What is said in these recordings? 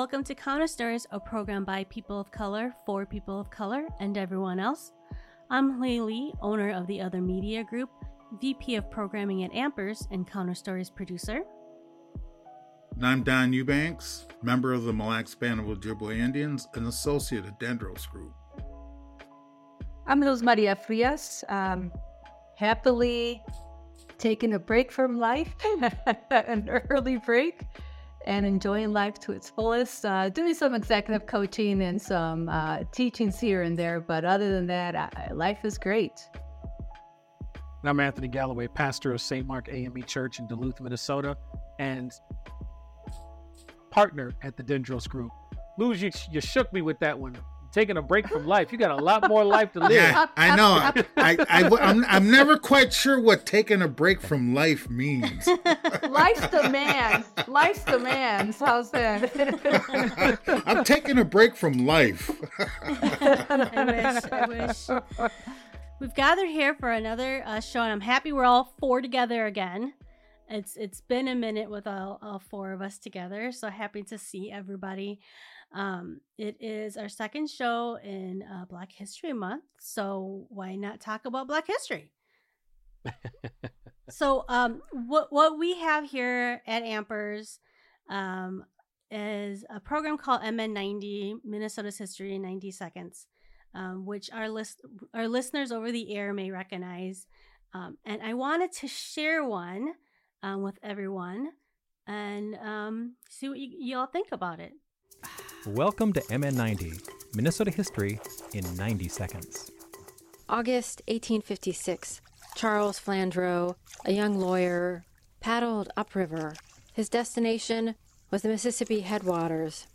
Welcome to Counter Stories, a program by people of color, for people of color, and everyone else. I'm Hui Lee, owner of the Other Media Group, VP of Programming at Ampers, and Counter Stories producer. And I'm Don Eubanks, member of the Mille Lacs Band of Ojibwe Indians and associate at Dendros Group. I'm Luz Maria Frias, um, happily taking a break from life, an early break, and enjoying life to its fullest. Uh, doing some executive coaching and some uh, teachings here and there, but other than that, I, life is great. I'm Anthony Galloway, pastor of St. Mark AME Church in Duluth, Minnesota, and partner at the Dendros Group. Luz, you, you shook me with that one taking a break from life. You got a lot more life to live. Yeah, I know. I, I, I'm, I'm never quite sure what taking a break from life means. Life's demands. Life's demands. How's that? I'm taking a break from life. I wish. I wish. We've gathered here for another uh, show, and I'm happy we're all four together again. It's it's been a minute with all, all four of us together, so happy to see everybody. Um, it is our second show in uh, Black History Month, so why not talk about Black history? so, um, what what we have here at Ampers um, is a program called MN90 Minnesota's History in 90 Seconds, um, which our list our listeners over the air may recognize. Um, and I wanted to share one um, with everyone and um, see what you, you all think about it. Welcome to MN90, Minnesota history in 90 seconds. August 1856. Charles Flandreau, a young lawyer, paddled upriver. His destination was the Mississippi headwaters.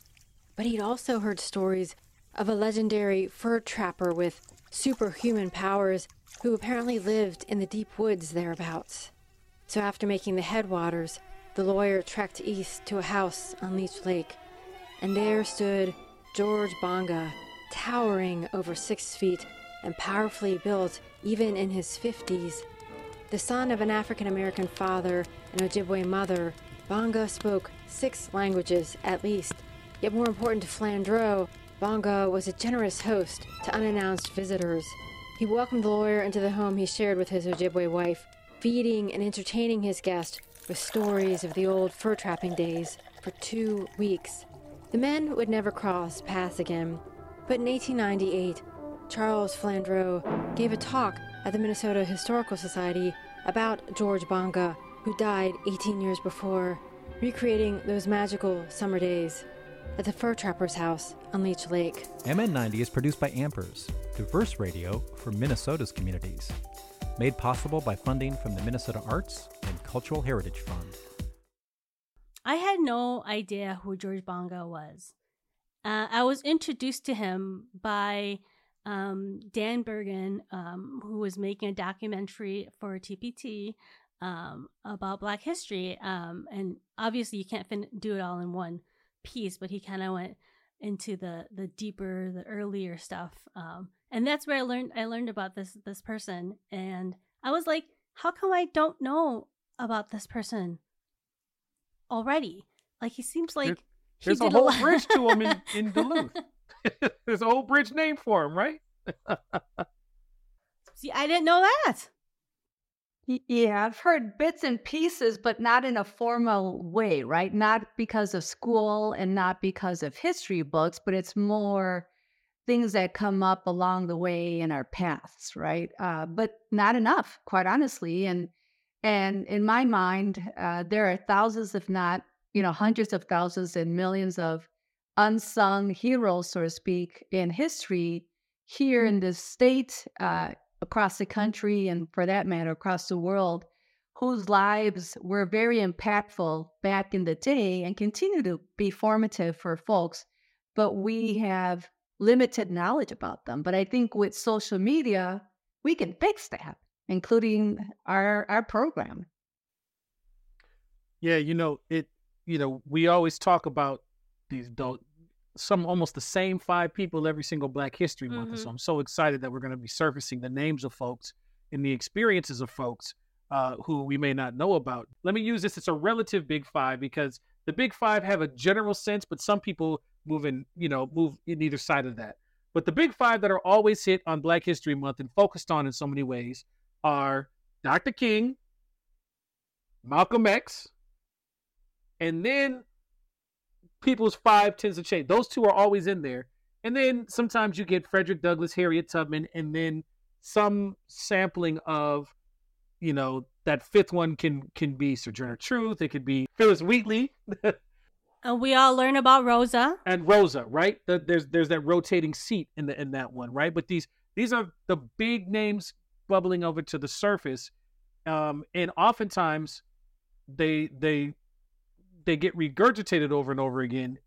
But he'd also heard stories of a legendary fur trapper with superhuman powers who apparently lived in the deep woods thereabouts. So after making the headwaters, the lawyer trekked east to a house on Leech Lake and there stood George Bonga, towering over six feet and powerfully built even in his 50s. The son of an African American father and Ojibwe mother, Bonga spoke six languages at least. Yet more important to Flandreau, Bonga was a generous host to unannounced visitors. He welcomed the lawyer into the home he shared with his Ojibwe wife, feeding and entertaining his guest with stories of the old fur trapping days for two weeks. The men would never cross paths again, but in 1898, Charles Flandreau gave a talk at the Minnesota Historical Society about George Bonga, who died 18 years before, recreating those magical summer days at the fur trapper's house on Leech Lake. MN90 is produced by Ampers, diverse radio for Minnesota's communities. Made possible by funding from the Minnesota Arts and Cultural Heritage Fund. I had no idea who George Bonga was. Uh, I was introduced to him by um, Dan Bergen, um, who was making a documentary for TPT um, about Black history. Um, and obviously, you can't fin- do it all in one piece, but he kind of went into the the deeper, the earlier stuff. Um, and that's where I learned I learned about this this person, and I was like, how come I don't know about this person? Already. Like he seems like there, there's a whole a bridge to him in, in Duluth. there's a whole bridge name for him, right? See, I didn't know that. Yeah, I've heard bits and pieces, but not in a formal way, right? Not because of school and not because of history books, but it's more things that come up along the way in our paths, right? Uh, but not enough, quite honestly. And and in my mind, uh, there are thousands, if not, you know, hundreds of thousands and millions of unsung heroes, so to speak, in history here in this state, uh, across the country, and for that matter, across the world, whose lives were very impactful back in the day and continue to be formative for folks. But we have limited knowledge about them. But I think with social media, we can fix that including our our program. Yeah, you know it. You know we always talk about these don't some almost the same five people every single Black History Month, mm-hmm. so I'm so excited that we're going to be surfacing the names of folks and the experiences of folks uh, who we may not know about. Let me use this. It's a relative big five because the big five have a general sense, but some people move in, you know, move in either side of that. But the big five that are always hit on Black History Month and focused on in so many ways are Dr. King, Malcolm X, and then people's five tends to change. Those two are always in there. And then sometimes you get Frederick Douglass, Harriet Tubman, and then some sampling of, you know, that fifth one can can be Sojourner Truth. It could be Phyllis Wheatley. and uh, we all learn about Rosa and Rosa, right? The, there's there's that rotating seat in the in that one, right? But these these are the big names bubbling over to the surface, um, and oftentimes they they they get regurgitated over and over again.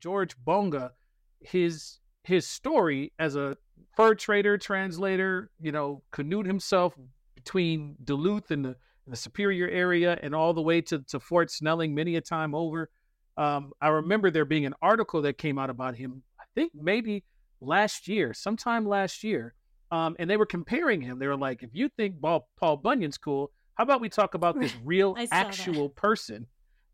George Bonga, his his story as a fur trader, translator, you know, canoed himself between Duluth and the, the Superior area and all the way to, to Fort Snelling many a time over. Um, I remember there being an article that came out about him, I think maybe last year, sometime last year. Um, and they were comparing him. They were like, if you think Paul, Paul Bunyan's cool, how about we talk about this real, actual that. person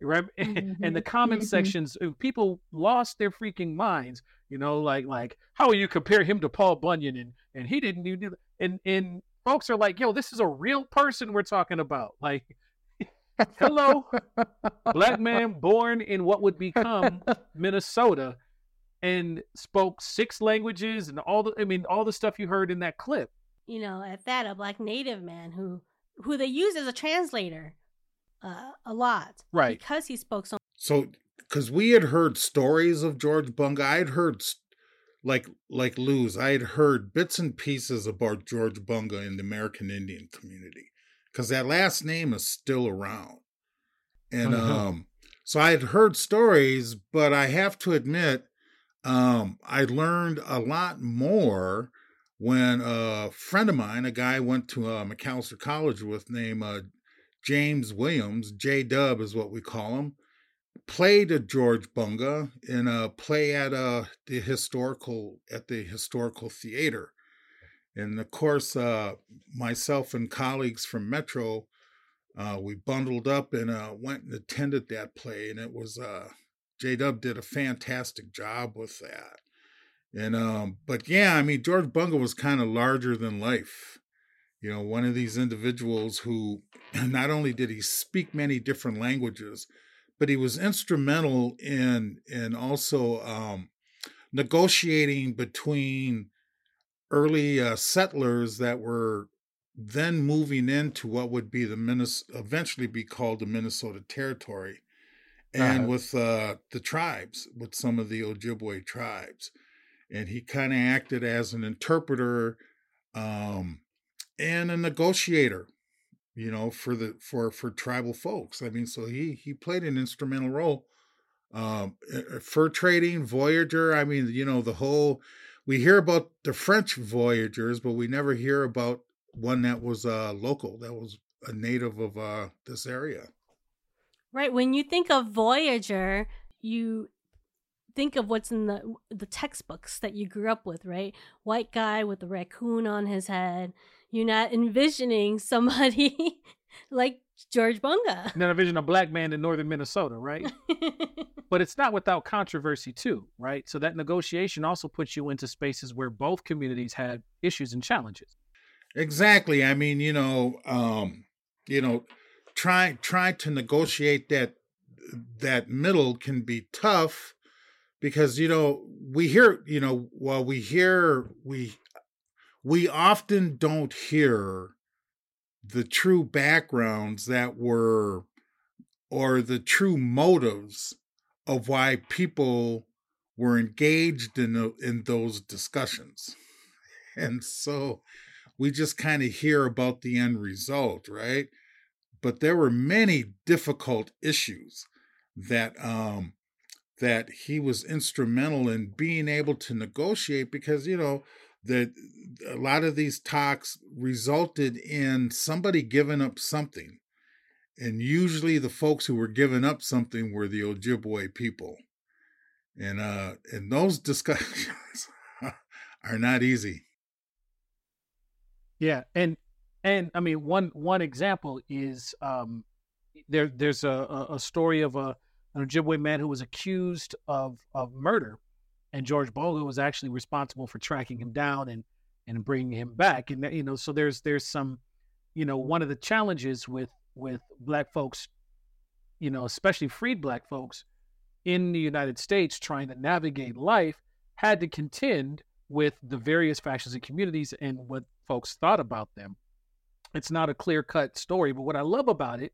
right mm-hmm. and the comment mm-hmm. sections uh, people lost their freaking minds you know like like how will you compare him to paul bunyan and and he didn't do and and folks are like yo this is a real person we're talking about like hello black man born in what would become minnesota and spoke six languages and all the i mean all the stuff you heard in that clip you know at that a black native man who who they use as a translator uh, a lot, right? Because he spoke so. So, because we had heard stories of George Bunga, I had heard like like Luz, I had heard bits and pieces about George Bunga in the American Indian community because that last name is still around, and uh-huh. um, so I had heard stories, but I have to admit, um, I learned a lot more when a friend of mine, a guy I went to uh, Macalester College with, named uh, James Williams, J Dub is what we call him, played a George Bunga in a play at uh, the historical at the historical theater. And of course, uh, myself and colleagues from Metro, uh, we bundled up and uh, went and attended that play, and it was uh, J Dub did a fantastic job with that. And um, but yeah, I mean George Bunga was kind of larger than life you know, one of these individuals who not only did he speak many different languages, but he was instrumental in in also um, negotiating between early uh, settlers that were then moving into what would be the Minnes- eventually be called the Minnesota Territory, and uh-huh. with uh, the tribes, with some of the Ojibwe tribes, and he kind of acted as an interpreter. Um, and a negotiator you know for the for for tribal folks i mean so he he played an instrumental role um fur trading voyager i mean you know the whole we hear about the french voyagers but we never hear about one that was uh local that was a native of uh this area right when you think of voyager you think of what's in the the textbooks that you grew up with right white guy with the raccoon on his head you're not envisioning somebody like George Bunga. Not envision a black man in northern Minnesota, right? but it's not without controversy too, right? So that negotiation also puts you into spaces where both communities had issues and challenges. Exactly. I mean, you know, um, you know, try try to negotiate that that middle can be tough because you know we hear you know while we hear we we often don't hear the true backgrounds that were or the true motives of why people were engaged in in those discussions. And so we just kind of hear about the end result right but there were many difficult issues that um that he was instrumental in being able to negotiate because you know that a lot of these talks resulted in somebody giving up something. And usually the folks who were giving up something were the Ojibwe people. And uh and those discussions are not easy. Yeah, and and I mean one one example is um there there's a a story of a an Ojibwe man who was accused of of murder, and George Bonga was actually responsible for tracking him down and and bringing him back. And you know, so there's there's some, you know, one of the challenges with with black folks, you know, especially freed black folks in the United States trying to navigate life had to contend with the various factions and communities and what folks thought about them. It's not a clear cut story, but what I love about it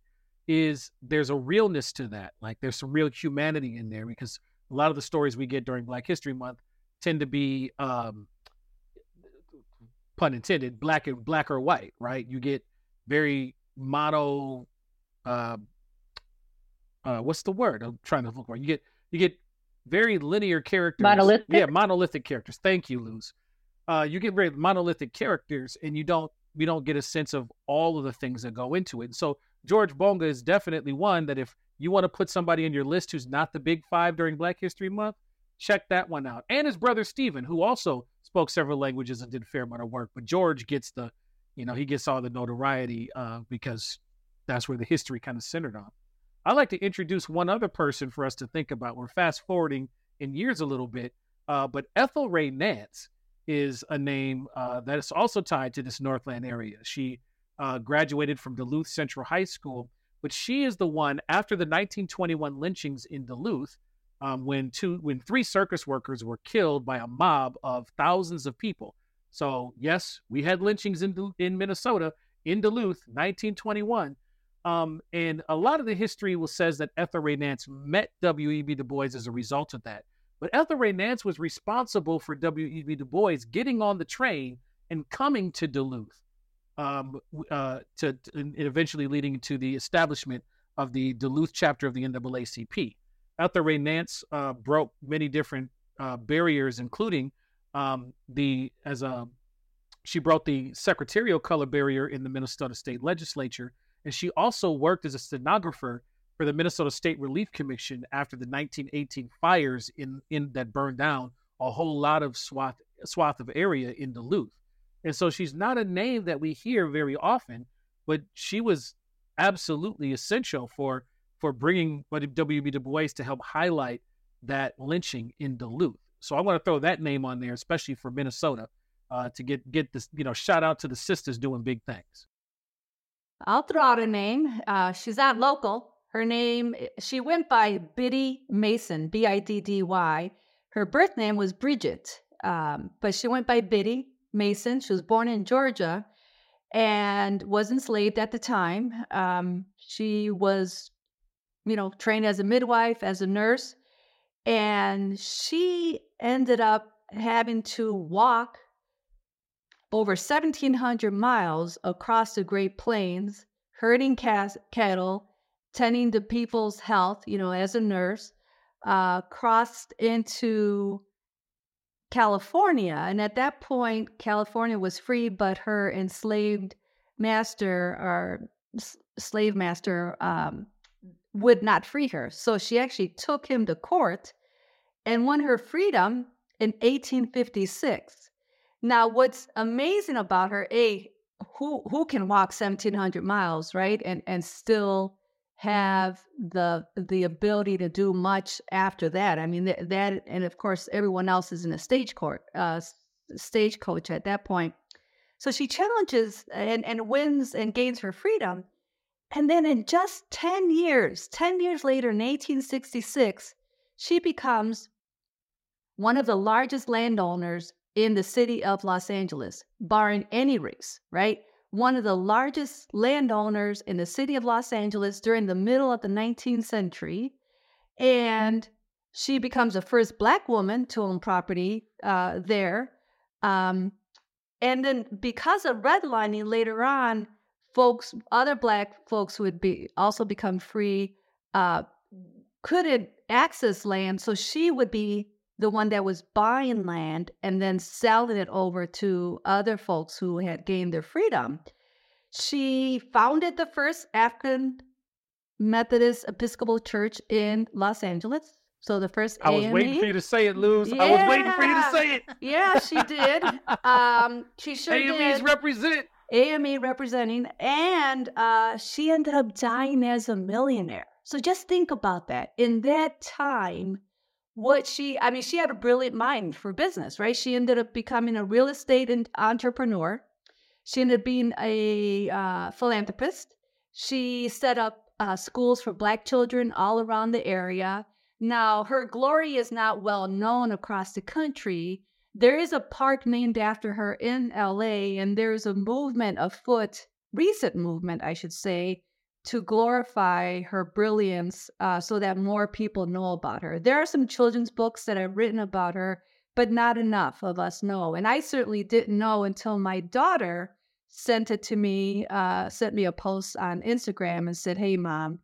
is there's a realness to that. Like there's some real humanity in there because a lot of the stories we get during Black History Month tend to be, um, pun intended, black and black or white, right? You get very mono, uh, uh, what's the word I'm trying to look for? You get you get very linear characters. Monolithic? Yeah, monolithic characters. Thank you, Luz. Uh, you get very monolithic characters, and you don't we don't get a sense of all of the things that go into it. And so George Bonga is definitely one that if you want to put somebody in your list who's not the big five during Black History Month, check that one out. And his brother Stephen, who also spoke several languages and did a fair amount of work. But George gets the, you know, he gets all the notoriety uh, because that's where the history kind of centered on. I'd like to introduce one other person for us to think about. We're fast forwarding in years a little bit, uh, but Ethel Ray Nance is a name uh, that is also tied to this Northland area. She uh, graduated from Duluth Central High School, but she is the one after the 1921 lynchings in Duluth, um, when two, when three circus workers were killed by a mob of thousands of people. So yes, we had lynchings in in Minnesota in Duluth, 1921. Um, and a lot of the history will says that Ethel Ray Nance met W.E.B. Du Bois as a result of that. But Ethel Ray Nance was responsible for W.E.B. Du Bois getting on the train and coming to Duluth, um, uh, to, and eventually leading to the establishment of the Duluth chapter of the NAACP. Ethel Ray Nance uh, broke many different uh, barriers, including um, the as a she broke the secretarial color barrier in the Minnesota State Legislature and she also worked as a stenographer for the Minnesota State Relief Commission after the 1918 fires in, in that burned down a whole lot of swath swath of area in Duluth. And so she's not a name that we hear very often, but she was absolutely essential for for bringing W.B. Du Bois to help highlight that lynching in Duluth. So I want to throw that name on there, especially for Minnesota, uh, to get get this you know shout out to the sisters doing big things. I'll throw out a name. Uh, she's not local. Her name, she went by Biddy Mason, B I D D Y. Her birth name was Bridget, um, but she went by Biddy Mason. She was born in Georgia and was enslaved at the time. Um, she was, you know, trained as a midwife, as a nurse, and she ended up having to walk over 1,700 miles across the Great Plains, herding cas- cattle, tending to people's health, you know, as a nurse, uh, crossed into California. And at that point, California was free, but her enslaved master or s- slave master um, would not free her. So she actually took him to court and won her freedom in 1856. Now, what's amazing about her, a who who can walk seventeen hundred miles, right, and and still have the the ability to do much after that. I mean that, that and of course everyone else is in a stage court, uh, stagecoach at that point. So she challenges and and wins and gains her freedom, and then in just ten years, ten years later, in eighteen sixty six, she becomes one of the largest landowners in the city of Los Angeles, barring any race, right? One of the largest landowners in the city of Los Angeles during the middle of the 19th century. And she becomes the first Black woman to own property uh, there. Um, and then because of redlining later on, folks, other Black folks would be also become free, uh, couldn't access land. So she would be the one that was buying land and then selling it over to other folks who had gained their freedom. She founded the first African Methodist Episcopal Church in Los Angeles. So the first I was AME. waiting for you to say it, Luz. I was waiting for you to say it. Yeah, she did. Um, she sure AMEs did. represent. AME representing, and uh, she ended up dying as a millionaire. So just think about that. In that time, what she, I mean, she had a brilliant mind for business, right? She ended up becoming a real estate entrepreneur. She ended up being a uh, philanthropist. She set up uh, schools for Black children all around the area. Now, her glory is not well known across the country. There is a park named after her in LA, and there's a movement afoot, recent movement, I should say, to glorify her brilliance uh, so that more people know about her. There are some children's books that I've written about her, but not enough of us know. And I certainly didn't know until my daughter sent it to me, uh, sent me a post on Instagram and said, Hey, mom,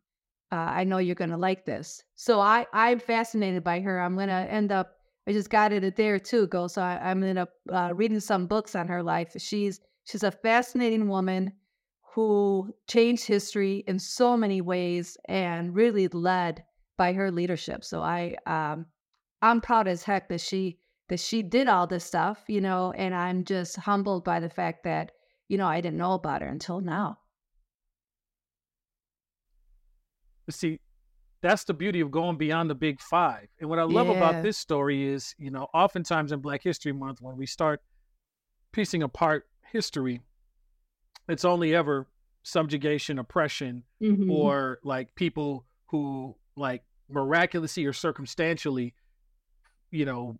uh, I know you're going to like this. So I, I'm fascinated by her. I'm going to end up, I just got it there too, go. So I, am end up uh, reading some books on her life. She's, she's a fascinating woman who changed history in so many ways and really led by her leadership. So I, um, I'm proud as heck that she, that she did all this stuff, you know, and I'm just humbled by the fact that you know, I didn't know about her until now. See, that's the beauty of going beyond the big five. And what I love yeah. about this story is, you know, oftentimes in Black History Month, when we start piecing apart history, it's only ever subjugation, oppression, mm-hmm. or like people who like miraculously or circumstantially, you know,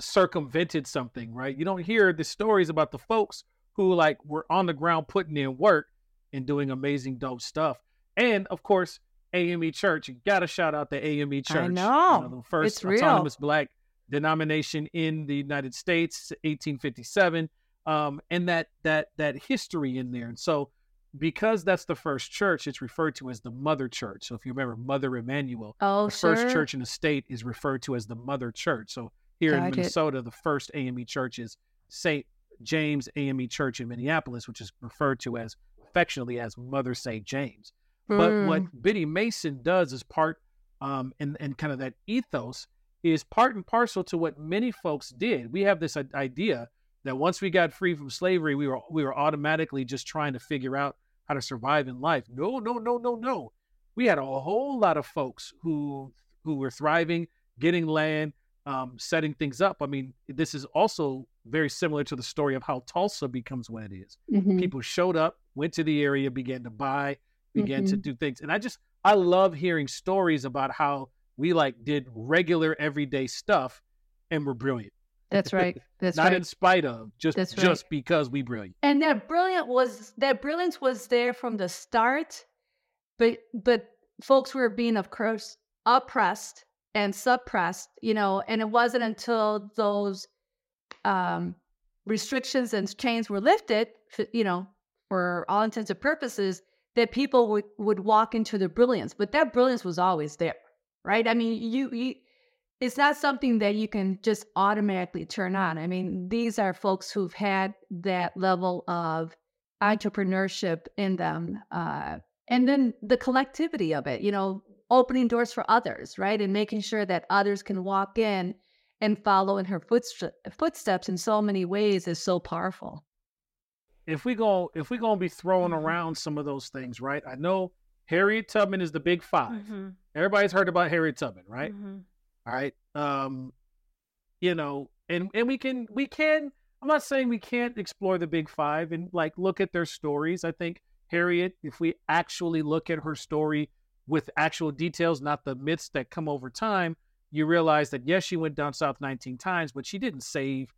circumvented something, right? You don't hear the stories about the folks who like were on the ground putting in work and doing amazing dope stuff. And of course, AME Church. You got to shout out the AME Church. I know. You know the first autonomous black denomination in the United States, 1857. Um, and that that that history in there. And so because that's the first church, it's referred to as the mother church. So if you remember Mother Emanuel, oh, the sure. first church in the state is referred to as the mother church. So here got in Minnesota, it. the first AME church is St. James AME Church in Minneapolis, which is referred to as affectionately as Mother St. James. Mm. But what hmm. Biddy Mason does is part, um, and, and kind of that ethos is part and parcel to what many folks did. We have this idea that once we got free from slavery, we were we were automatically just trying to figure out how to survive in life. No, no, no, no, no. We had a whole lot of folks who who were thriving, getting land, um, setting things up. I mean, this is also very similar to the story of how Tulsa becomes what it is. Mm-hmm. People showed up, went to the area, began to buy, began mm-hmm. to do things. And I just, I love hearing stories about how we like did regular everyday stuff and we're brilliant. That's right. That's not right. in spite of, just That's just because we brilliant. And that brilliant was that brilliance was there from the start, but but folks were being of course oppressed and suppressed, you know, and it wasn't until those um, restrictions and chains were lifted, you know, for all intents and purposes, that people would, would walk into the brilliance. But that brilliance was always there, right? I mean, you, you it's not something that you can just automatically turn on. I mean, these are folks who've had that level of entrepreneurship in them. Uh, and then the collectivity of it, you know, opening doors for others, right? And making sure that others can walk in and follow in her footsteps in so many ways is so powerful. If we go, if we're gonna be throwing mm-hmm. around some of those things, right? I know Harriet Tubman is the big 5 mm-hmm. Everybody's heard about Harriet Tubman, right? Mm-hmm. All right. Um, you know, and and we can we can. I'm not saying we can't explore the big five and like look at their stories. I think Harriet, if we actually look at her story with actual details, not the myths that come over time, you realize that yes, she went down south 19 times, but she didn't save,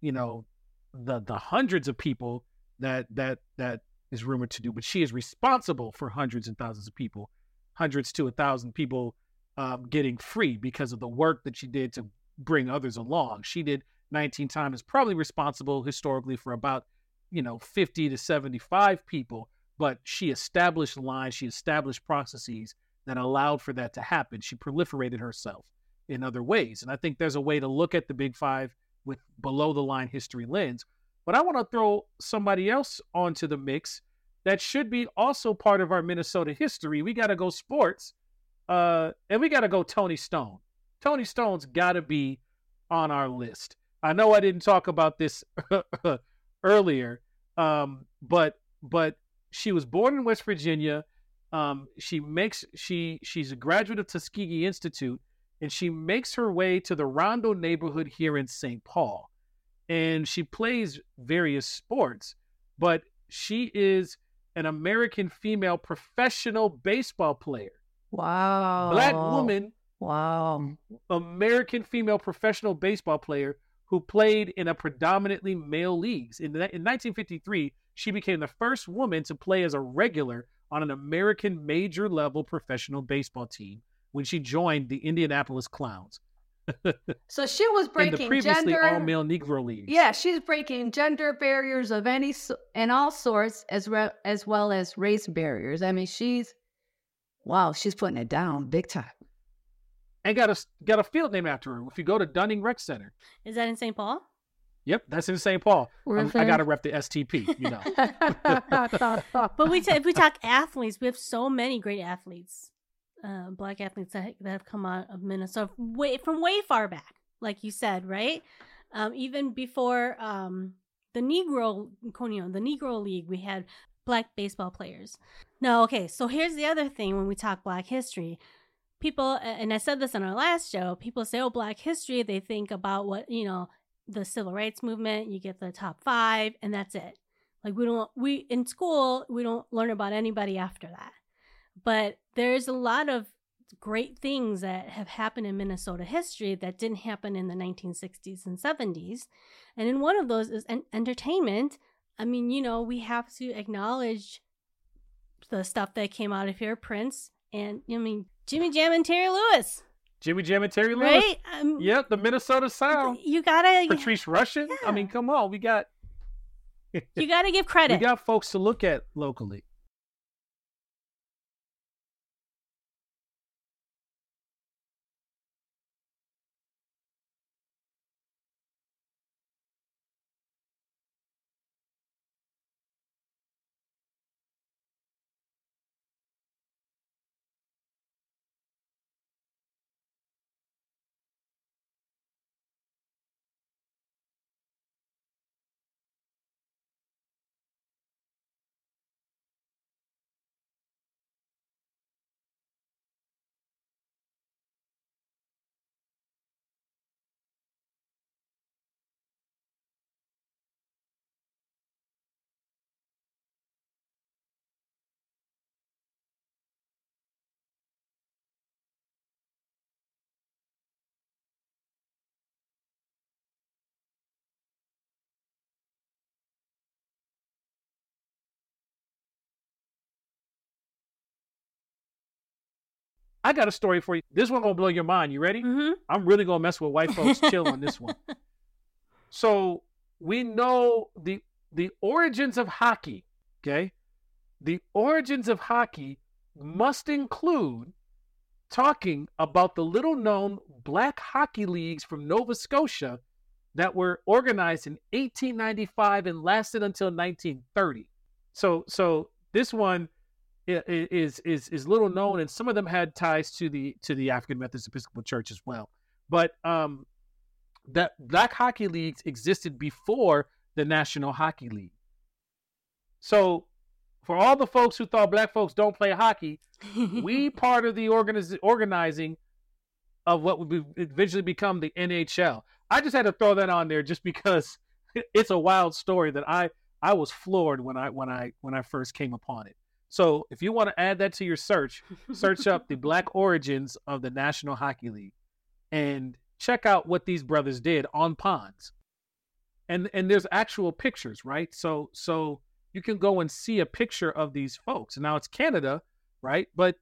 you know, the the hundreds of people that that that is rumored to do. But she is responsible for hundreds and thousands of people, hundreds to a thousand people um, getting free because of the work that she did to bring others along. She did 19 times, probably responsible historically for about, you know, 50 to 75 people, but she established lines, she established processes that allowed for that to happen. She proliferated herself in other ways. And I think there's a way to look at the Big Five with below the line history lens. But I want to throw somebody else onto the mix that should be also part of our Minnesota history. We got to go sports, uh, and we got to go Toni Stone. Toni Stone's got to be on our list. I know I didn't talk about this earlier, Um, but but she was born in West Virginia. Um, she makes she she's a graduate of Tuskegee Institute, and she makes her way to the Rondo neighborhood here in St. Paul, and she plays various sports. But she is an American female professional baseball player. Wow. Black woman, Wow. American female professional baseball player who played in a predominantly male leagues. In, the, in 1953, she became the first woman to play as a regular on an American major level professional baseball team when she joined the Indianapolis Clowns So she was in the breaking previously gender. all male Negro leagues. Yeah, she's breaking gender barriers of any and all sorts, as re- as well as race barriers. I mean, she's wow, she's putting it down big time. and got a got a field named after her. If you go to Dunning Rec Center, Is that in St. Paul? yep, that's in St. Paul. I'm- I got to rep the STP, you know. But we t- if we talk athletes, we have so many great athletes, uh, black athletes that, that have come out of Minnesota way from way far back, like you said, right? Um, even before um, the Negro, you know, the Negro League, we had black baseball players. No, okay. So here's the other thing when we talk Black history. People, and I said this on our last show, people say, oh, Black history, they think about what, you know, the civil rights movement, you get the top five, and that's it. Like we don't we in school we don't learn about anybody after that. But there's a lot of great things that have happened in Minnesota history that didn't happen in the 1960s and 70s. And in one of those is en- entertainment. I mean, you know, we have to acknowledge the stuff that came out of here, Prince and I mean Jimmy Jam and Terry Lewis, Jimmy Jam and Terry Lewis. right? Um, Yep, the Minnesota Sound. You gotta Patrice Rushen. I mean, come on, we got you gotta give credit. we got folks to look at locally. I got a story for you. This one gonna blow your mind. You ready? hmm I'm really gonna mess with white folks chill on this one. So we know the the origins of hockey. Okay, the origins of hockey must include talking about the little known black hockey leagues from Nova Scotia that were organized in 1895 and lasted until 1930. So so this one is is is little known and some of them had ties to the to the African Methodist Episcopal Church as well. But um that black hockey leagues existed before the National Hockey League. So for all the folks who thought black folks don't play hockey, we part of the organiz- organizing of what would be, eventually become the NHL. I just had to throw that on there just because it's a wild story that I I was floored when I when I when I first came upon it. So if you want to add that to your search, search up the black origins of the National Hockey League and check out what these brothers did on ponds. And and there's actual pictures, right? So so you can go and see a picture of these folks. Now it's Canada, right? But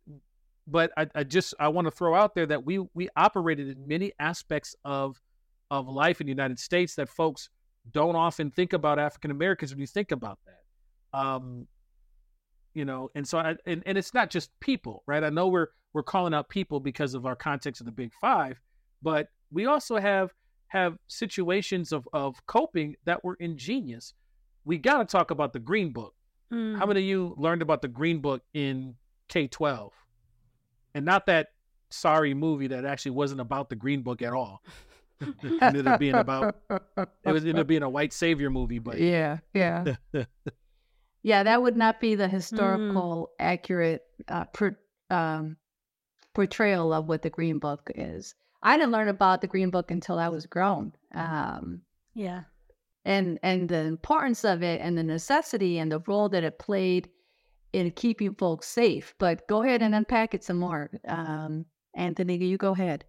but I, I just I want to throw out there that we we operated in many aspects of of life in the United States that folks don't often think about African Americans when you think about that. Um, you know, and so I, and, and it's not just people, right? I know we're we're calling out people because of our context of the Big Five, but we also have have situations of of coping that were ingenious. We got to talk about the Green Book. Mm. How many of you learned about the Green Book in K twelve, and not that sorry movie that actually wasn't about the Green Book at all? it ended up being about it was ended up being a white savior movie, but yeah, yeah, yeah. That would not be the historical Mm. accurate uh, per, um, portrayal of what the Green Book is. I didn't learn about the Green Book until I was grown. Um, Yeah. and and the importance of it and the necessity and the role that it played in keeping folks safe. But go ahead and unpack it some more, um, Anthony. You go ahead.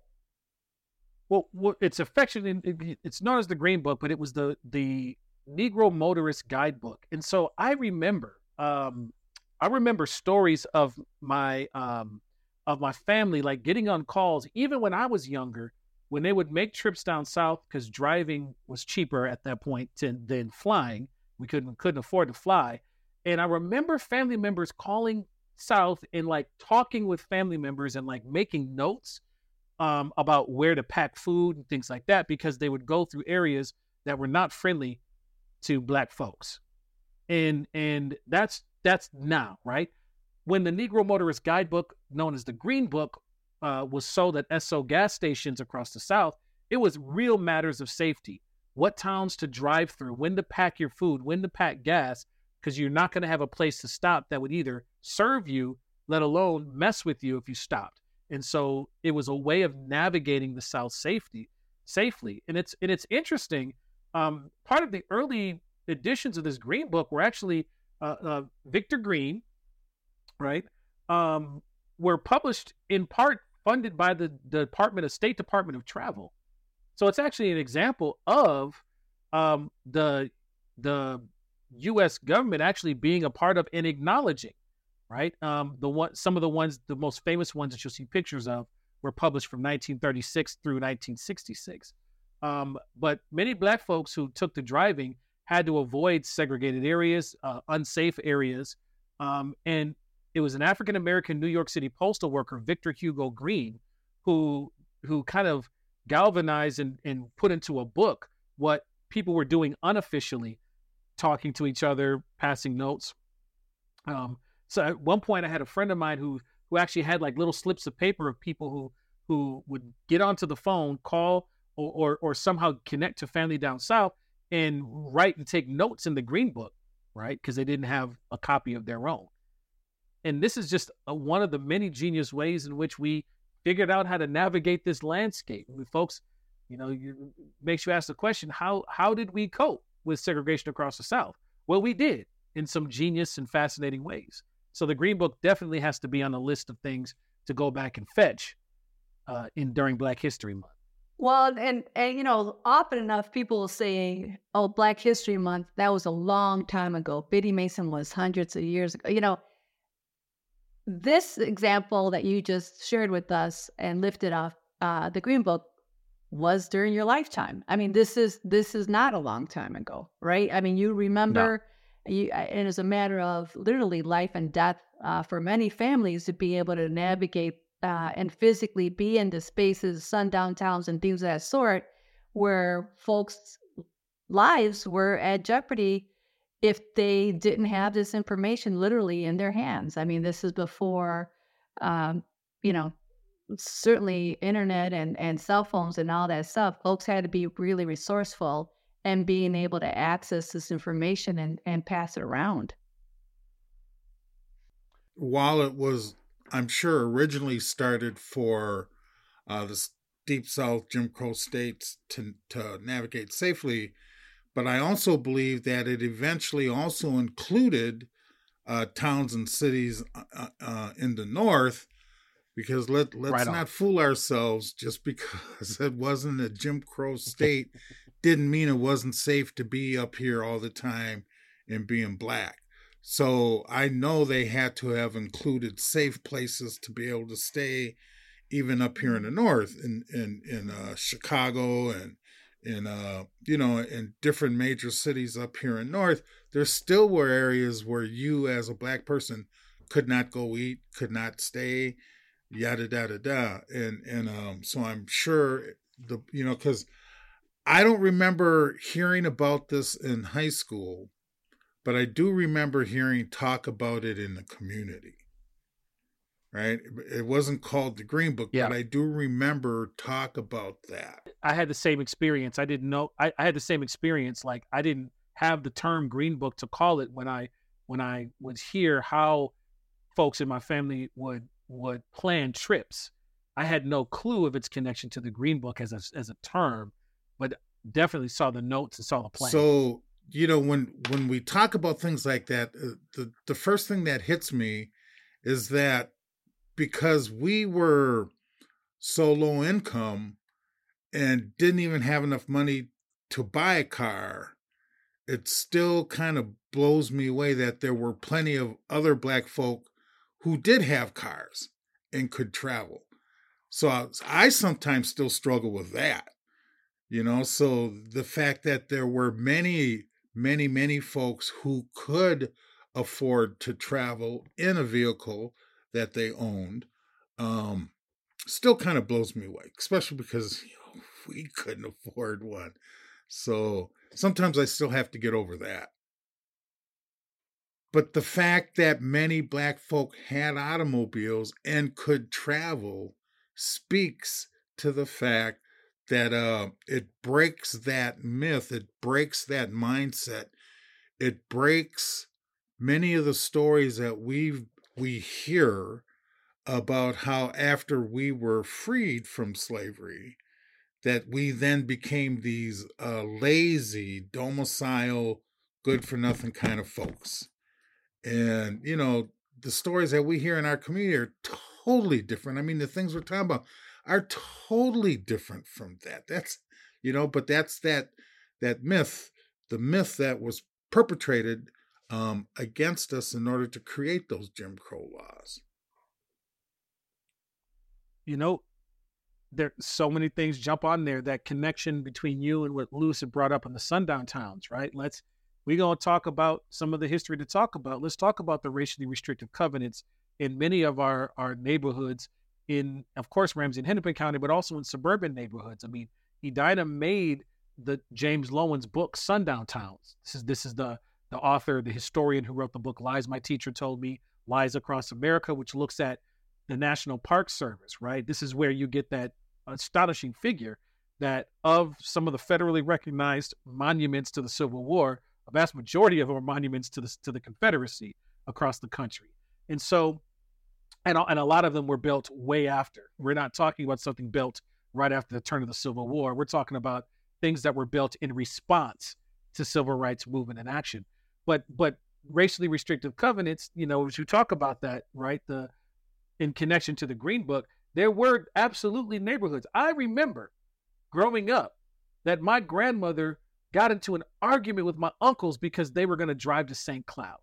well, well it's affectionate. it- It's known as the Green Book, but it was the the Negro Motorist Guidebook, and so I remember, um, I remember stories of my um, of my family like getting on calls, even when I was younger, when they would make trips down south because driving was cheaper at that point to, than flying. We couldn't couldn't afford to fly, and I remember family members calling south and like talking with family members and like making notes um, about where to pack food and things like that because they would go through areas that were not friendly to black folks. And and that's that's now right? When the negro motorist guidebook known as the green book uh, was sold at SO gas stations across the south it was real matters of safety. What towns to drive through when to pack your food when to pack gas because you're not going to have a place to stop that would either serve you let alone mess with you if you stopped. And so it was a way of navigating the south safety safely. And it's and it's interesting um, part of the early editions of this green book were actually uh, uh, victor green right um, were published in part funded by the, department of state department of travel so it's actually an example of um, the the u.s government actually being a part of and acknowledging right? Um, the one, some of the ones, the most famous ones that you'll see pictures of, were published from 1936 through 1966. Um, but many black folks who took to driving had to avoid segregated areas, uh, unsafe areas, um, and it was an African American New York City postal worker, Victor Hugo Green, who who kind of galvanized and, and put into a book what people were doing unofficially, talking to each other, passing notes. Um, so at one point, I had a friend of mine who who actually had like little slips of paper of people who who would get onto the phone, call, or or, or somehow connect to family down south and write and take notes in the green book, right? Because they didn't have a copy of their own. And this is just a, one of the many genius ways in which we figured out how to navigate this landscape. Mean, folks, you know, you, makes you ask the question: how how did we cope with segregation across the South? Well, we did in some genius and fascinating ways. So the Green Book definitely has to be on the list of things to go back and fetch uh, in during Black History Month. Well, and and you know, often enough people will say, "Oh, Black History Month, that was a long time ago. Biddy Mason was hundreds of years ago." You know, this example that you just shared with us and lifted off uh, the Green Book was during your lifetime. I mean, this is this is not a long time ago, right? I mean, you remember, you, and it's a matter of literally life and death uh, for many families to be able to navigate uh, and physically be in the spaces, sundown towns, and things of that sort, where folks' lives were at jeopardy if they didn't have this information literally in their hands. I mean, this is before, um, you know, certainly internet and, and cell phones and all that stuff. Folks had to be really resourceful and being able to access this information and, and pass it around. While it was, I'm sure, originally started for uh, the Deep South Jim Crow states to, to navigate safely, but I also believe that it eventually also included uh, towns and cities uh, uh, in the north. Because let let's Right not fool ourselves. Just because it wasn't a Jim Crow state, didn't mean it wasn't safe to be up here all the time and being black. So I know they had to have included safe places to be able to stay, even up here in the north, in in in uh, Chicago and in uh you know in different major cities up here in north. There still were areas where you, as a black person, could not go eat, could not stay, yada da da da, and and um so I'm sure the you know because I don't remember hearing about this in high school but I do remember hearing talk about it in the community. right? It wasn't called the Green Book, Yeah. but I do remember talk about that. I had the same experience. I didn't know. I, I had the same experience. Like I didn't have the term Green Book to call it when I when I would hear how folks in my family would would plan trips. I had no clue of its connection to the Green Book as a as a term, but definitely saw the notes and saw the plan. So you know when when we talk about things like that, uh, the the first thing that hits me is that because we were so low income and didn't even have enough money to buy a car, it still kind of blows me away that there were plenty of other black folk who did have cars and could travel. So I, I sometimes still struggle with that. You know, so the fact that there were many, many, many folks who could afford to travel in a vehicle that they owned um, still kind of blows me away, especially because you know, we couldn't afford one. So sometimes I still have to get over that. But the fact that many black folk had automobiles and could travel speaks to the fact that uh, it breaks that myth, it breaks that mindset, it breaks many of the stories that we we hear about how after we were freed from slavery, that we then became these uh, lazy, domicile, good for nothing kind of folks. And, you know, the stories that we hear in our community are totally different. I mean, the things we're talking about are totally different from that. That's, you know, but that's that, that myth, the myth that was perpetrated um, against us in order to create those Jim Crow laws. you know, there so many things jump on there. That connection between you and what Lewis had brought up in the sundown towns, right? Let's we're gonna talk about some of the history to talk about. Let's talk about the racially restrictive covenants in many of our our neighborhoods in, of course, Ramsey and Hennepin County, but also in suburban neighborhoods. I mean, Edina made the James Loewen's book Sundown Towns. This is this is the the author, the historian who wrote the book Lies My Teacher Told Me, Lies Across America, which looks at the National Park Service, right? This is where you get that astonishing figure that of some of the federally recognized monuments to the Civil War, a vast majority of them are monuments to the to the Confederacy across the country. And so and, and a lot of them were built way after. We're not talking about something built right after the turn of the Civil War. We're talking about things that were built in response to civil rights movement and action. But but racially restrictive covenants, you know, as you talk about that, right? The in connection to the Green Book, there were absolutely neighborhoods. I remember growing up that my grandmother got into an argument with my uncles because they were going to drive to St. Cloud.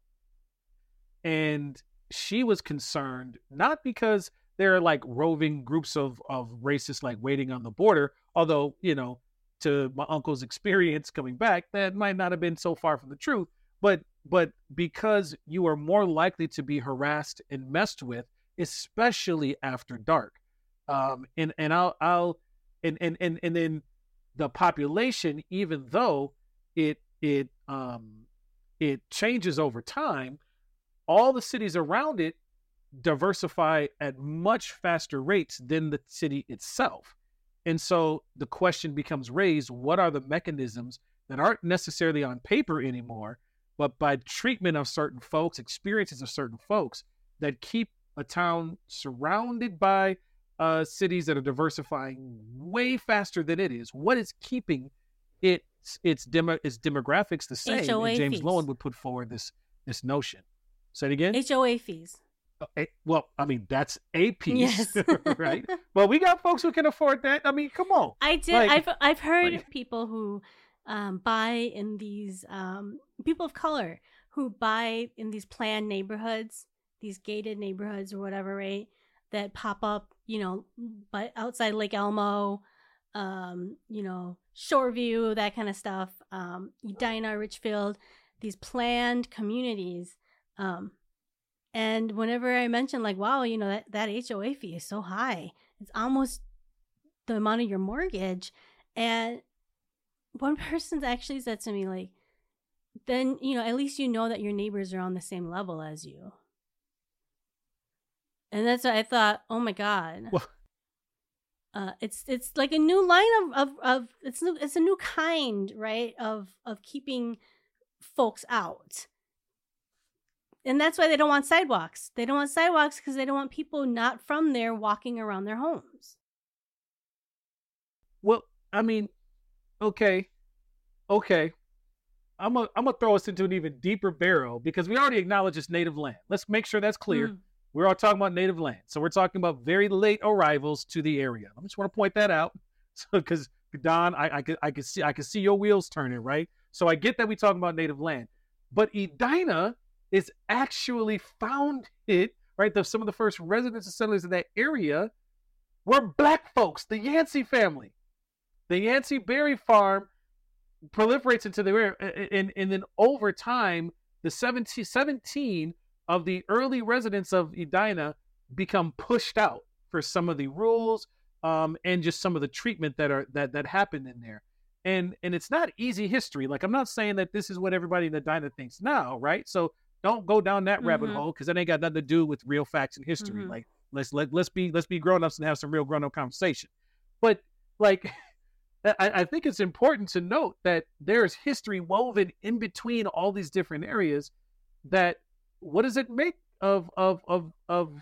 And she was concerned not because there are like roving groups of, of racists like waiting on the border, although, you know, to my uncle's experience coming back, that might not have been so far from the truth. But but because you are more likely to be harassed and messed with especially after dark. Um, and and I'll I'll and and and and then the population, even though it it um it changes over time, all the cities around it diversify at much faster rates than the city itself. And so the question becomes raised what are the mechanisms that aren't necessarily on paper anymore, but by treatment of certain folks, experiences of certain folks that keep a town surrounded by uh, cities that are diversifying way faster than it is. What is keeping it its demo its demographics the same? HOA And James fees. Loewen would put forward this this notion. Say it again. HOA fees. Eh, well, I mean that's a piece, Yes. right? Well, we got folks who can afford that. I mean, come on. I did. Like- I've I've heard like- people who um, buy in these um, people of color who buy in these planned neighborhoods, these gated neighborhoods or whatever, right? That pop up, you know, but outside Lake Elmo, um, you know, Shoreview, that kind of stuff. Um, Edina, Richfield, these planned communities. Um, and whenever I mention like, wow, you know, that, that HOA fee is so high, it's almost the amount of your mortgage. And one person actually said to me, like, then, you know, at least you know that your neighbors are on the same level as you. and that's why I thought, oh my god. Well- uh, it's it's like a new line of, of, of it's new, it's a new kind right of of keeping folks out and that's why they don't want sidewalks they don't want sidewalks because they don't want people not from there walking around their homes Well, I mean, okay, okay. I'm gonna I'm gonna throw us into an even deeper barrel because we already acknowledge it's native land. Let's make sure that's clear. Mm. We're all talking about native land, so we're talking about very late arrivals to the area. I just want to point that out, so because Don, I I could I could see I could see your wheels turning, right? So I get that we talking about native land, but Edina is actually founded, right? The, some of the first residents and settlers in that area were black folks, the Yancey family. The Yancey Berry Farm proliferates into the area, and, and then over time, the 17, 17 of the early residents of Edina become pushed out for some of the rules um, and just some of the treatment that are that that happened in there. And and it's not easy history. Like I'm not saying that this is what everybody in Edina thinks now, right? So don't go down that rabbit Mhm. hole because that ain't got nothing to do with real facts and history. Mhm. Like let's let let's be let's be grown ups and have some real grown up conversation. But like I, I think it's important to note that there's history woven in between all these different areas. That what does it make of of of of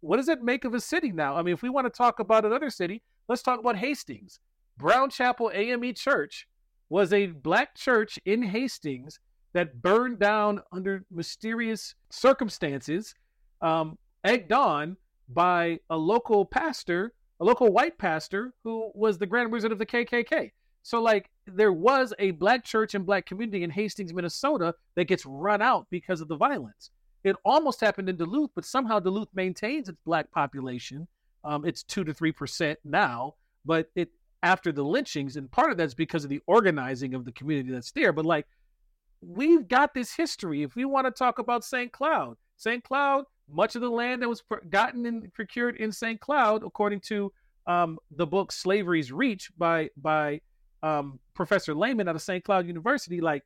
what does it make of a city now? I mean, if we want to talk about another city, let's talk about Hastings. Brown Chapel AME Church was a black church in Hastings that burned down under mysterious circumstances, um, egged on by a local pastor, a local white pastor who was the grand wizard of the KKK. So, like, there was a black church and black community in Hastings, Minnesota that gets run out because of the violence. It almost happened in Duluth, but somehow Duluth maintains its black population. Um, it's two to three percent now, but it after the lynchings, and part of that's because of the organizing of the community that's there. But like, we've got this history. If we want to talk about St. Cloud, St. Cloud, much of the land that was gotten and procured in St. Cloud, according to um, the book "Slavery's Reach" by by um, Professor Lehman out of St. Cloud University, like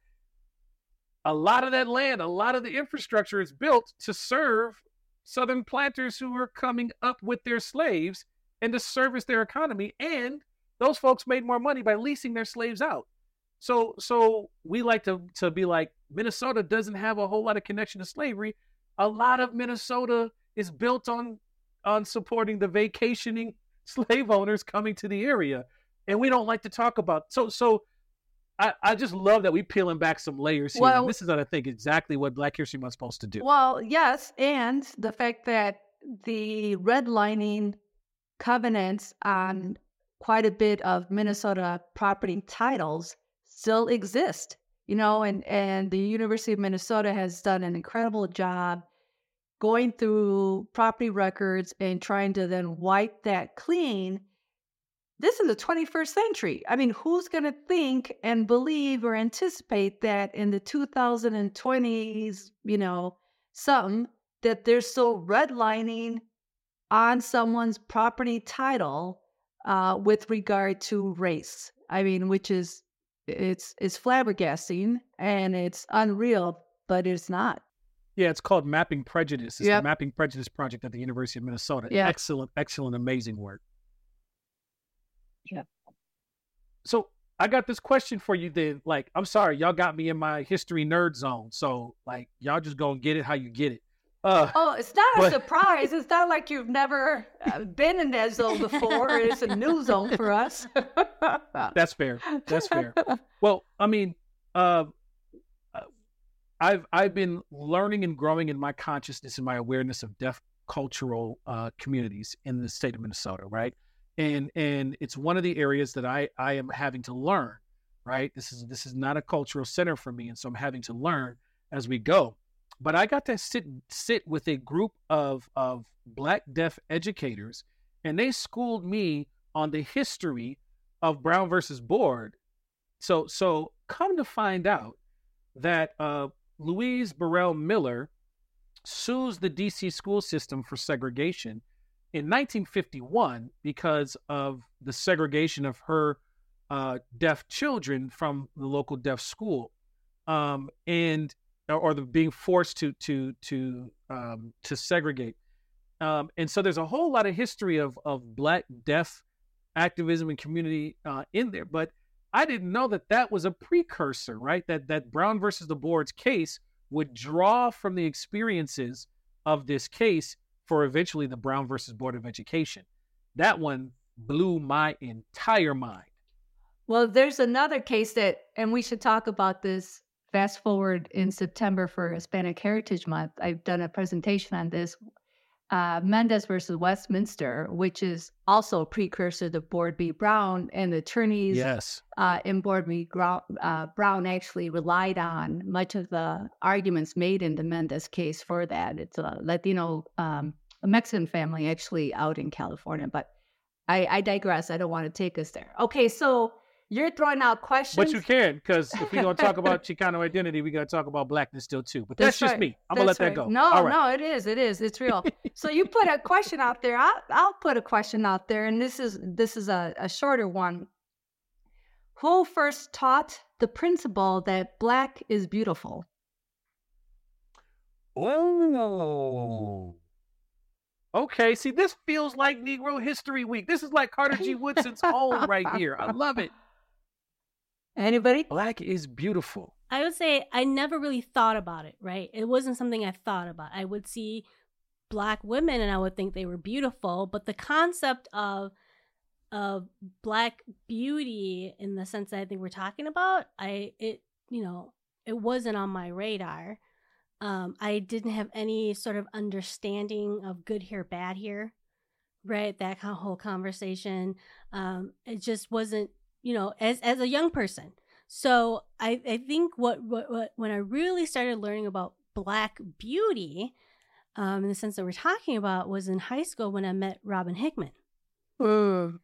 a lot of that land, a lot of the infrastructure is built to serve Southern planters who were coming up with their slaves and to service their economy. And those folks made more money by leasing their slaves out. So, so we like to to be like Minnesota doesn't have a whole lot of connection to slavery. A lot of Minnesota is built on on supporting the vacationing slave owners coming to the area, and we don't like to talk about. So, so I, I just love that we peeling back some layers here. Well- this is what I think exactly what Black History Month is supposed to do. Well, yes, and the fact that the redlining covenants on quite a bit of Minnesota property titles still exist. You know, and and the University of Minnesota has done an incredible job going through property records and trying to then wipe that clean. This is the 21st century. I mean, who's going to think and believe or anticipate that in the 2020s, you know, something that they're still redlining on someone's property title uh, with regard to race. I mean, which is it's it's flabbergasting and it's unreal, but it's not. Yeah, it's called Mapping Prejudice. It's Yep. the Mapping Prejudice Project at the University of Minnesota. Yeah. Excellent, excellent, amazing work. Yeah. So I got this question for you then. Like, I'm sorry, y'all got me in my history nerd zone. So like y'all just gonna get it how you get it. Uh Oh, it's not a But- surprise. It's not like you've never uh, been in that zone before. It's a new zone for us. that's fair. That's fair. Well, I mean, uh, uh, I've I've been learning and growing in my consciousness and my awareness of deaf cultural uh, communities in the state of Minnesota, right? And and it's one of the areas that I I am having to learn, right? This is this is not a cultural center for me, and so I'm having to learn as we go. But I got to sit sit with a group of of black deaf educators, and they schooled me on the history of Brown versus Board. So so come to find out that uh, Louise Burrell Miller sues the DC school system for segregation in 1951 because of the segregation of her uh, deaf children from the local deaf school, um, and or the being forced to to to um, to segregate. Um, and so there's a whole lot of history of of Black deaf activism and community uh, in there. But I didn't know that that was a precursor, right? That that Brown versus the Board's case would draw from the experiences of this case for eventually the Brown versus Board of Education. That one blew my entire mind. Well, there's another case that, and we should talk about this fast forward in September for Hispanic Heritage Month. I've done a presentation on this uh, Mendez versus Westminster, which is also a precursor to Board v. Brown, and the attorneys yes. uh, in Board v. uh, Brown actually relied on much of the arguments made in the Mendez case for that. It's a Latino, um, a Mexican family actually out in California, but I, I digress. I don't want to take us there. Okay, so you're throwing out questions. But you can, because if we're going to talk about Chicano identity, we got to talk about blackness still, too. But that's, that's just right. me. I'm going to let right. that go. No, right. no, it is. It is. It's real. so you put a question out there. I'll, I'll put a question out there, and this is this is a, a shorter one. Who first taught the principle that black is beautiful? Oh. Okay, see, this feels like Negro History Week. This is like Carter G. Woodson's home right here. I love it. Anybody? Black is beautiful. I would say I never really thought about it, right? It wasn't something I thought about. I would see black women and I would think they were beautiful, but the concept of of black beauty in the sense that I think we're talking about, I it you know, it wasn't on my radar. Um, I didn't have any sort of understanding of good hair, bad hair, right? That whole conversation. Um, it just wasn't, you know, as as a young person. So I I think what what, what when I really started learning about black beauty, um, in the sense that we're talking about, was in high school when I met Robin Hickman. Mm.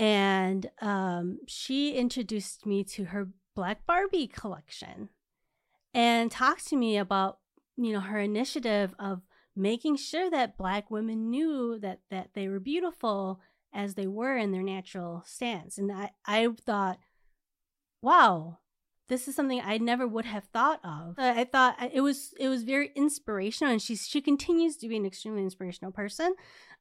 And um, she introduced me to her Black Barbie collection and talked to me about you know her initiative of making sure that black women knew that that they were beautiful as they were in their natural stance. And i i thought wow this is something i never would have thought of. I thought it was it was very inspirational and she she continues to be an extremely inspirational person.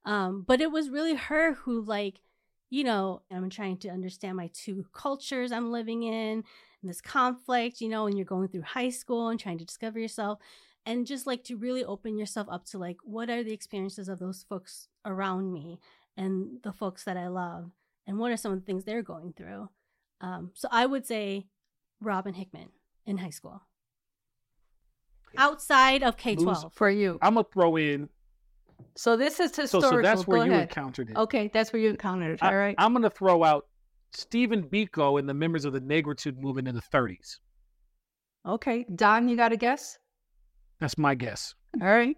Um but it was really her who like you know i'm trying to understand my two cultures i'm living in and this conflict, you know, when you're going through high school and trying to discover yourself and just like to really open yourself up to like what are the experiences of those folks around me and the folks that I love and what are some of the things they're going through. Um, so I would say Robin Hickman in high school. Outside of K twelve for you, I'm gonna throw in. So this is historical. So, so that's where Go you ahead. encountered it. Okay, that's where you encountered it. All right. I, I'm gonna throw out Stephen Biko and the members of the Negritude movement in the 30s. Okay, Don, you got a guess? That's my guess. All right.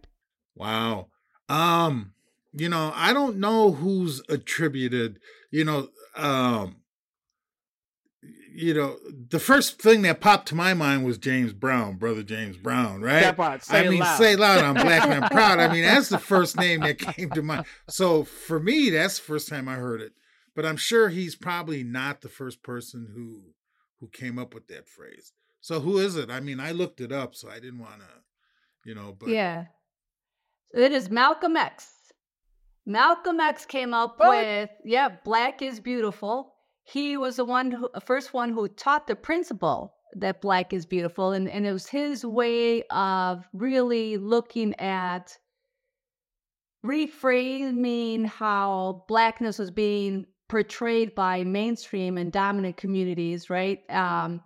Wow. Um, you know, I don't know who's attributed, you know, um you know, the first thing that popped to my mind was James Brown, brother James Brown, right? Step say I mean, loud. say loud, I'm black and I'm proud. I mean, that's the first name that came to mind. So for me, that's the first time I heard it. But I'm sure he's probably not the first person who who came up with that phrase. So who is it? I mean, I looked it up, so I didn't want to, you know. But yeah, it is Malcolm X. Malcolm X came up What? with yeah, black is beautiful. He was the one who first one who taught the principle that black is beautiful, and and it was his way of really looking at reframing how blackness was being portrayed by mainstream and dominant communities, right? Um,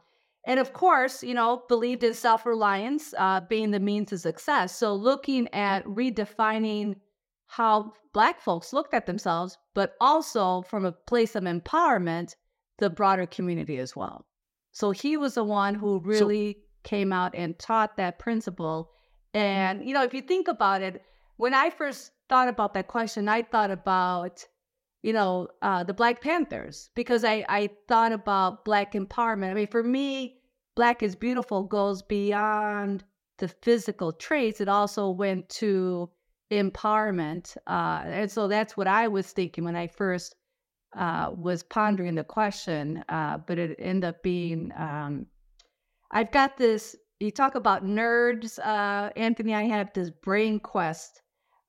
and of course, you know, believed in self reliance uh, being the means of success. So looking at redefining how Black folks looked at themselves, but also from a place of empowerment, the broader community as well. So he was the one who really came out and taught that principle. And, you know, if you think about it, when I first thought about that question, I thought about you know, uh, the Black Panthers because I, I thought about Black empowerment. I mean, for me, Black is Beautiful goes beyond the physical traits. It also went to empowerment. Uh, and so that's what I was thinking when I first uh, was pondering the question. Uh, but it ended up being um, I've got this, you talk about nerds, uh, Anthony, I have this brain quest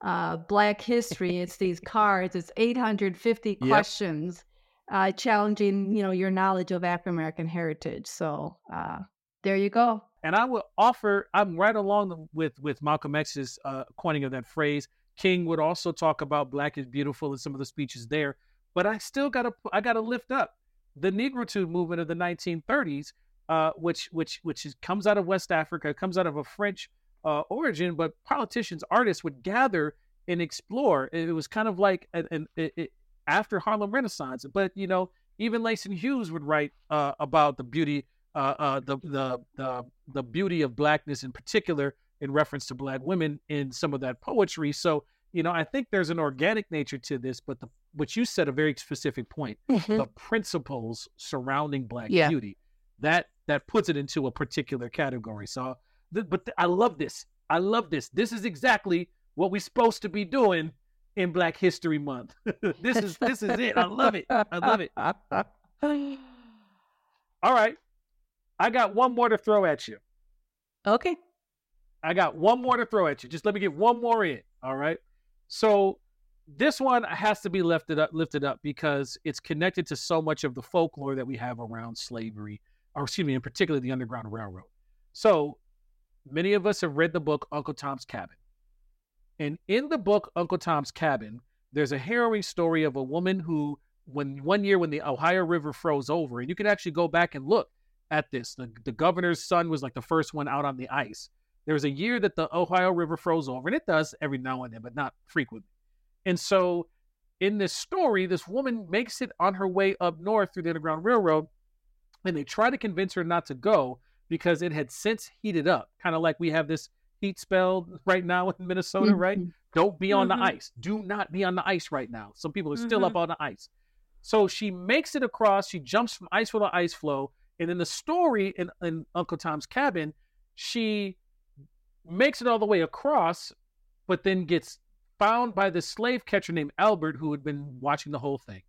uh, Black history. It's these cards. It's 850 Yep. questions, uh, challenging you know your knowledge of African American heritage. So uh, there you go. And I would offer, I'm right along with with Malcolm X's uh, coining of that phrase. King would also talk about "Black is beautiful" in some of the speeches there. But I still gotta, I gotta lift up the Negritude movement of the 1930s, uh, which which which is, comes out of West Africa, comes out of a French uh, origin, but politicians, artists would gather and explore. It was kind of like an, an it, it, after Harlem Renaissance. But you know, even Langston Hughes would write uh, about the beauty, uh, uh, the, the the the beauty of blackness in particular, in reference to black women in some of that poetry. So you know, I think there's an organic nature to this, but the what you said a very specific point, the principles surrounding black Yeah. beauty, that that puts it into a particular category. So, th- but th- I love this. I love this. This is exactly what we're supposed to be doing in Black History Month. this is this is it. I love it. I love it. All right. I got one more to throw at you. okay. I got one more to throw at you. Just let me get one more in. All right. So this one has to be lifted up, lifted up because it's connected to so much of the folklore that we have around slavery, or excuse me, in particular the Underground Railroad. So many of us have read the book Uncle Tom's Cabin. And in the book Uncle Tom's Cabin, there's a harrowing story of a woman who, when one year when the Ohio River froze over, and you can actually go back and look at this. The, the governor's son was like the first one out on the ice. There was a year that the Ohio River froze over, and it does every now and then, but not frequently. And so, in this story, this woman makes it on her way up north through the Underground Railroad, and they try to convince her not to go because it had since heated up, kind of like we have this heat spell right now in Minnesota, right? Mhm. Don't be on Mhm. the ice. Do not be on the ice right now. Some people are still up Mhm. on the ice. So she makes it across. She jumps from ice floe to ice floe. And in the story in, in Uncle Tom's cabin, she makes it all the way across, but then gets found by this slave catcher named Albert who had been watching the whole thing.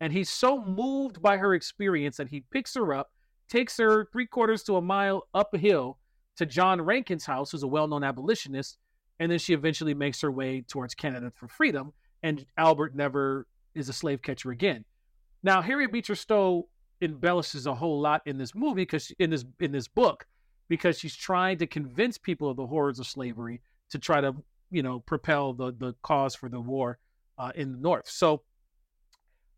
And he's so moved by her experience that he picks her up, takes her three quarters to a mile up a hill to John Rankin's house, who's a well known abolitionist. And then she eventually makes her way towards Canada for freedom. And Albert never is a slave catcher again. Now, Harriet Beecher Stowe embellishes a whole lot in this movie because in this in this book because she's trying to convince people of the horrors of slavery to try to you know propel the the cause for the war uh, in the North. So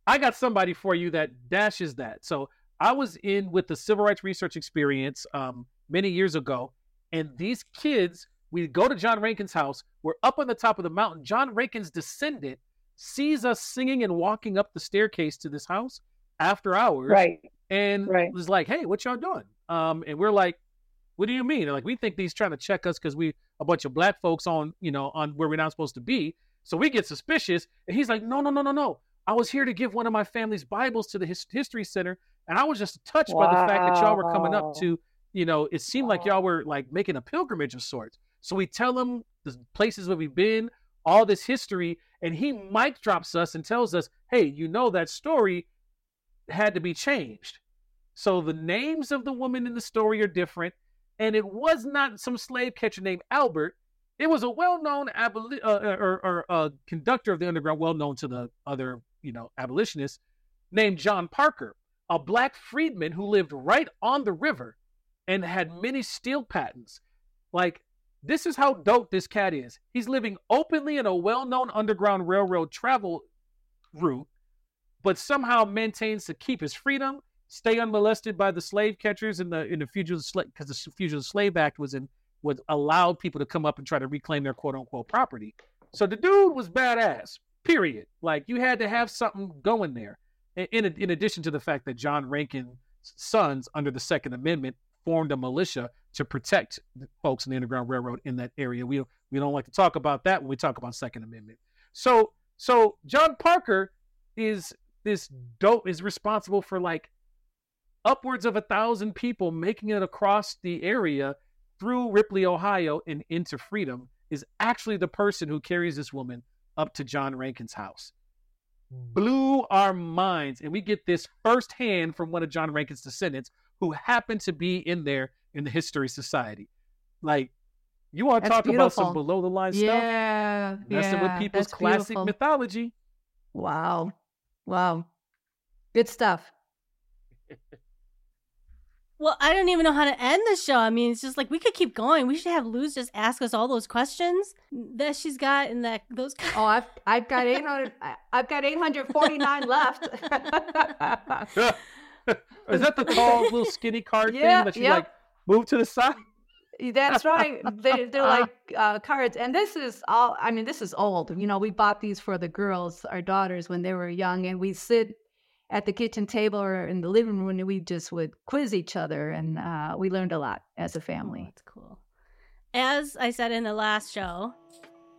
I got somebody for you that dashes that. So I was in with the Civil Rights Research Experience um, many years ago, and these kids, we go to John Rankin's house. We're up on the top of the mountain. John Rankin's descendant sees us singing and walking up the staircase to this house after hours, Right. and Right. was like, "Hey, what y'all doing?" Um, and we're like, "What do you mean?" They're like, "We think he's trying to check us because we a bunch of black folks on, you know, on where we're not supposed to be." So we get suspicious, and he's like, "No, no, no, no, no! I was here to give one of my family's Bibles to the his- history center, and I was just touched by the fact that y'all were coming up to, you know, it seemed like y'all were like making a pilgrimage of sorts." So we tell him the places where we've been, all this history, and he mic drops us and tells us, "Hey, you know that story had to be changed." So the names of the women in the story are different, and it was not some slave catcher named Albert. It was a well-known aboli- uh, or, or uh, conductor of the underground, well known to the other, you know, abolitionists, named John Parker, a black freedman who lived right on the river and had many steel patents. Like this is how dope this cat is. He's living openly in a well-known underground railroad travel route, but somehow maintains to keep his freedom stay unmolested by the slave catchers in the in the fugitive slave because the fugitive slave act was in was allowed people to come up and try to reclaim their quote unquote property. So the dude was badass. Period. Like you had to have something going there. In in, in addition to the fact that John Rankin's sons under the Second Amendment formed a militia to protect the folks in the Underground Railroad in that area. We we don't like to talk about that when we talk about Second Amendment. So so John Parker is this dope is responsible for like upwards of a thousand people making it across the area through Ripley, Ohio, and into freedom is actually the person who carries this woman up to John Rankin's house. Blew our minds. And we get this firsthand from one of John Rankin's descendants who happened to be in there in the History Society. Like, You want to That's talk about some below the line stuff? Yeah, Messing with people's classic beautiful. mythology. Wow, wow, good stuff. Well, I don't even know how to end the show. I mean, it's just like we could keep going. We should have Luz just ask us all those questions that she's got in that those. Oh, I've I've got eight hundred. I've got eight hundred forty nine left. Is that the tall little skinny card Yeah, thing that you yep. like move to the side? That's right. They, they're like uh, cards, and this is all. I mean, this is old. You know, we bought these for the girls, our daughters, when they were young, and we sit at the kitchen table or in the living room, and we just would quiz each other, and uh, we learned a lot as a Oh, family. that's cool. As I said in the last show,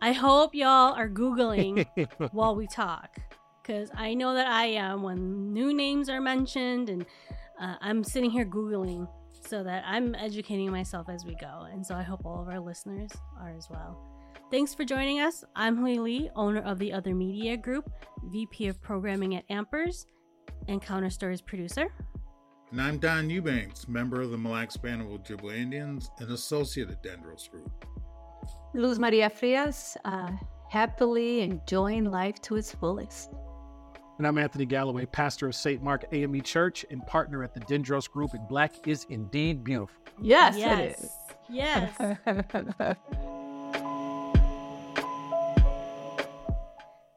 I hope y'all are googling while we talk, because I know that I am when new names are mentioned, and uh, I'm sitting here googling so that I'm educating myself as we go, and so I hope all of our listeners are as well. Thanks for joining us. I'm Hui Lee, owner of the Other Media Group, VP of Programming at Ampers, and Counter Stories producer. And I'm Don Eubanks, member of the Mille Lacs Band of Ojibwe Indians and associate at Dendros Group. Luz Maria Frias, uh, happily enjoying life to its fullest. And I'm Anthony Galloway, pastor of St. Mark AME Church and partner at the Dendros Group. And Black is indeed beautiful. Yes, yes. Yes.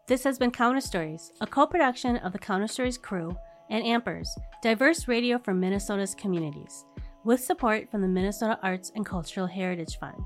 This has been Counter Stories, a co production of the Counter Stories crew and Ampers, diverse radio for Minnesota's communities, with support from the Minnesota Arts and Cultural Heritage Fund.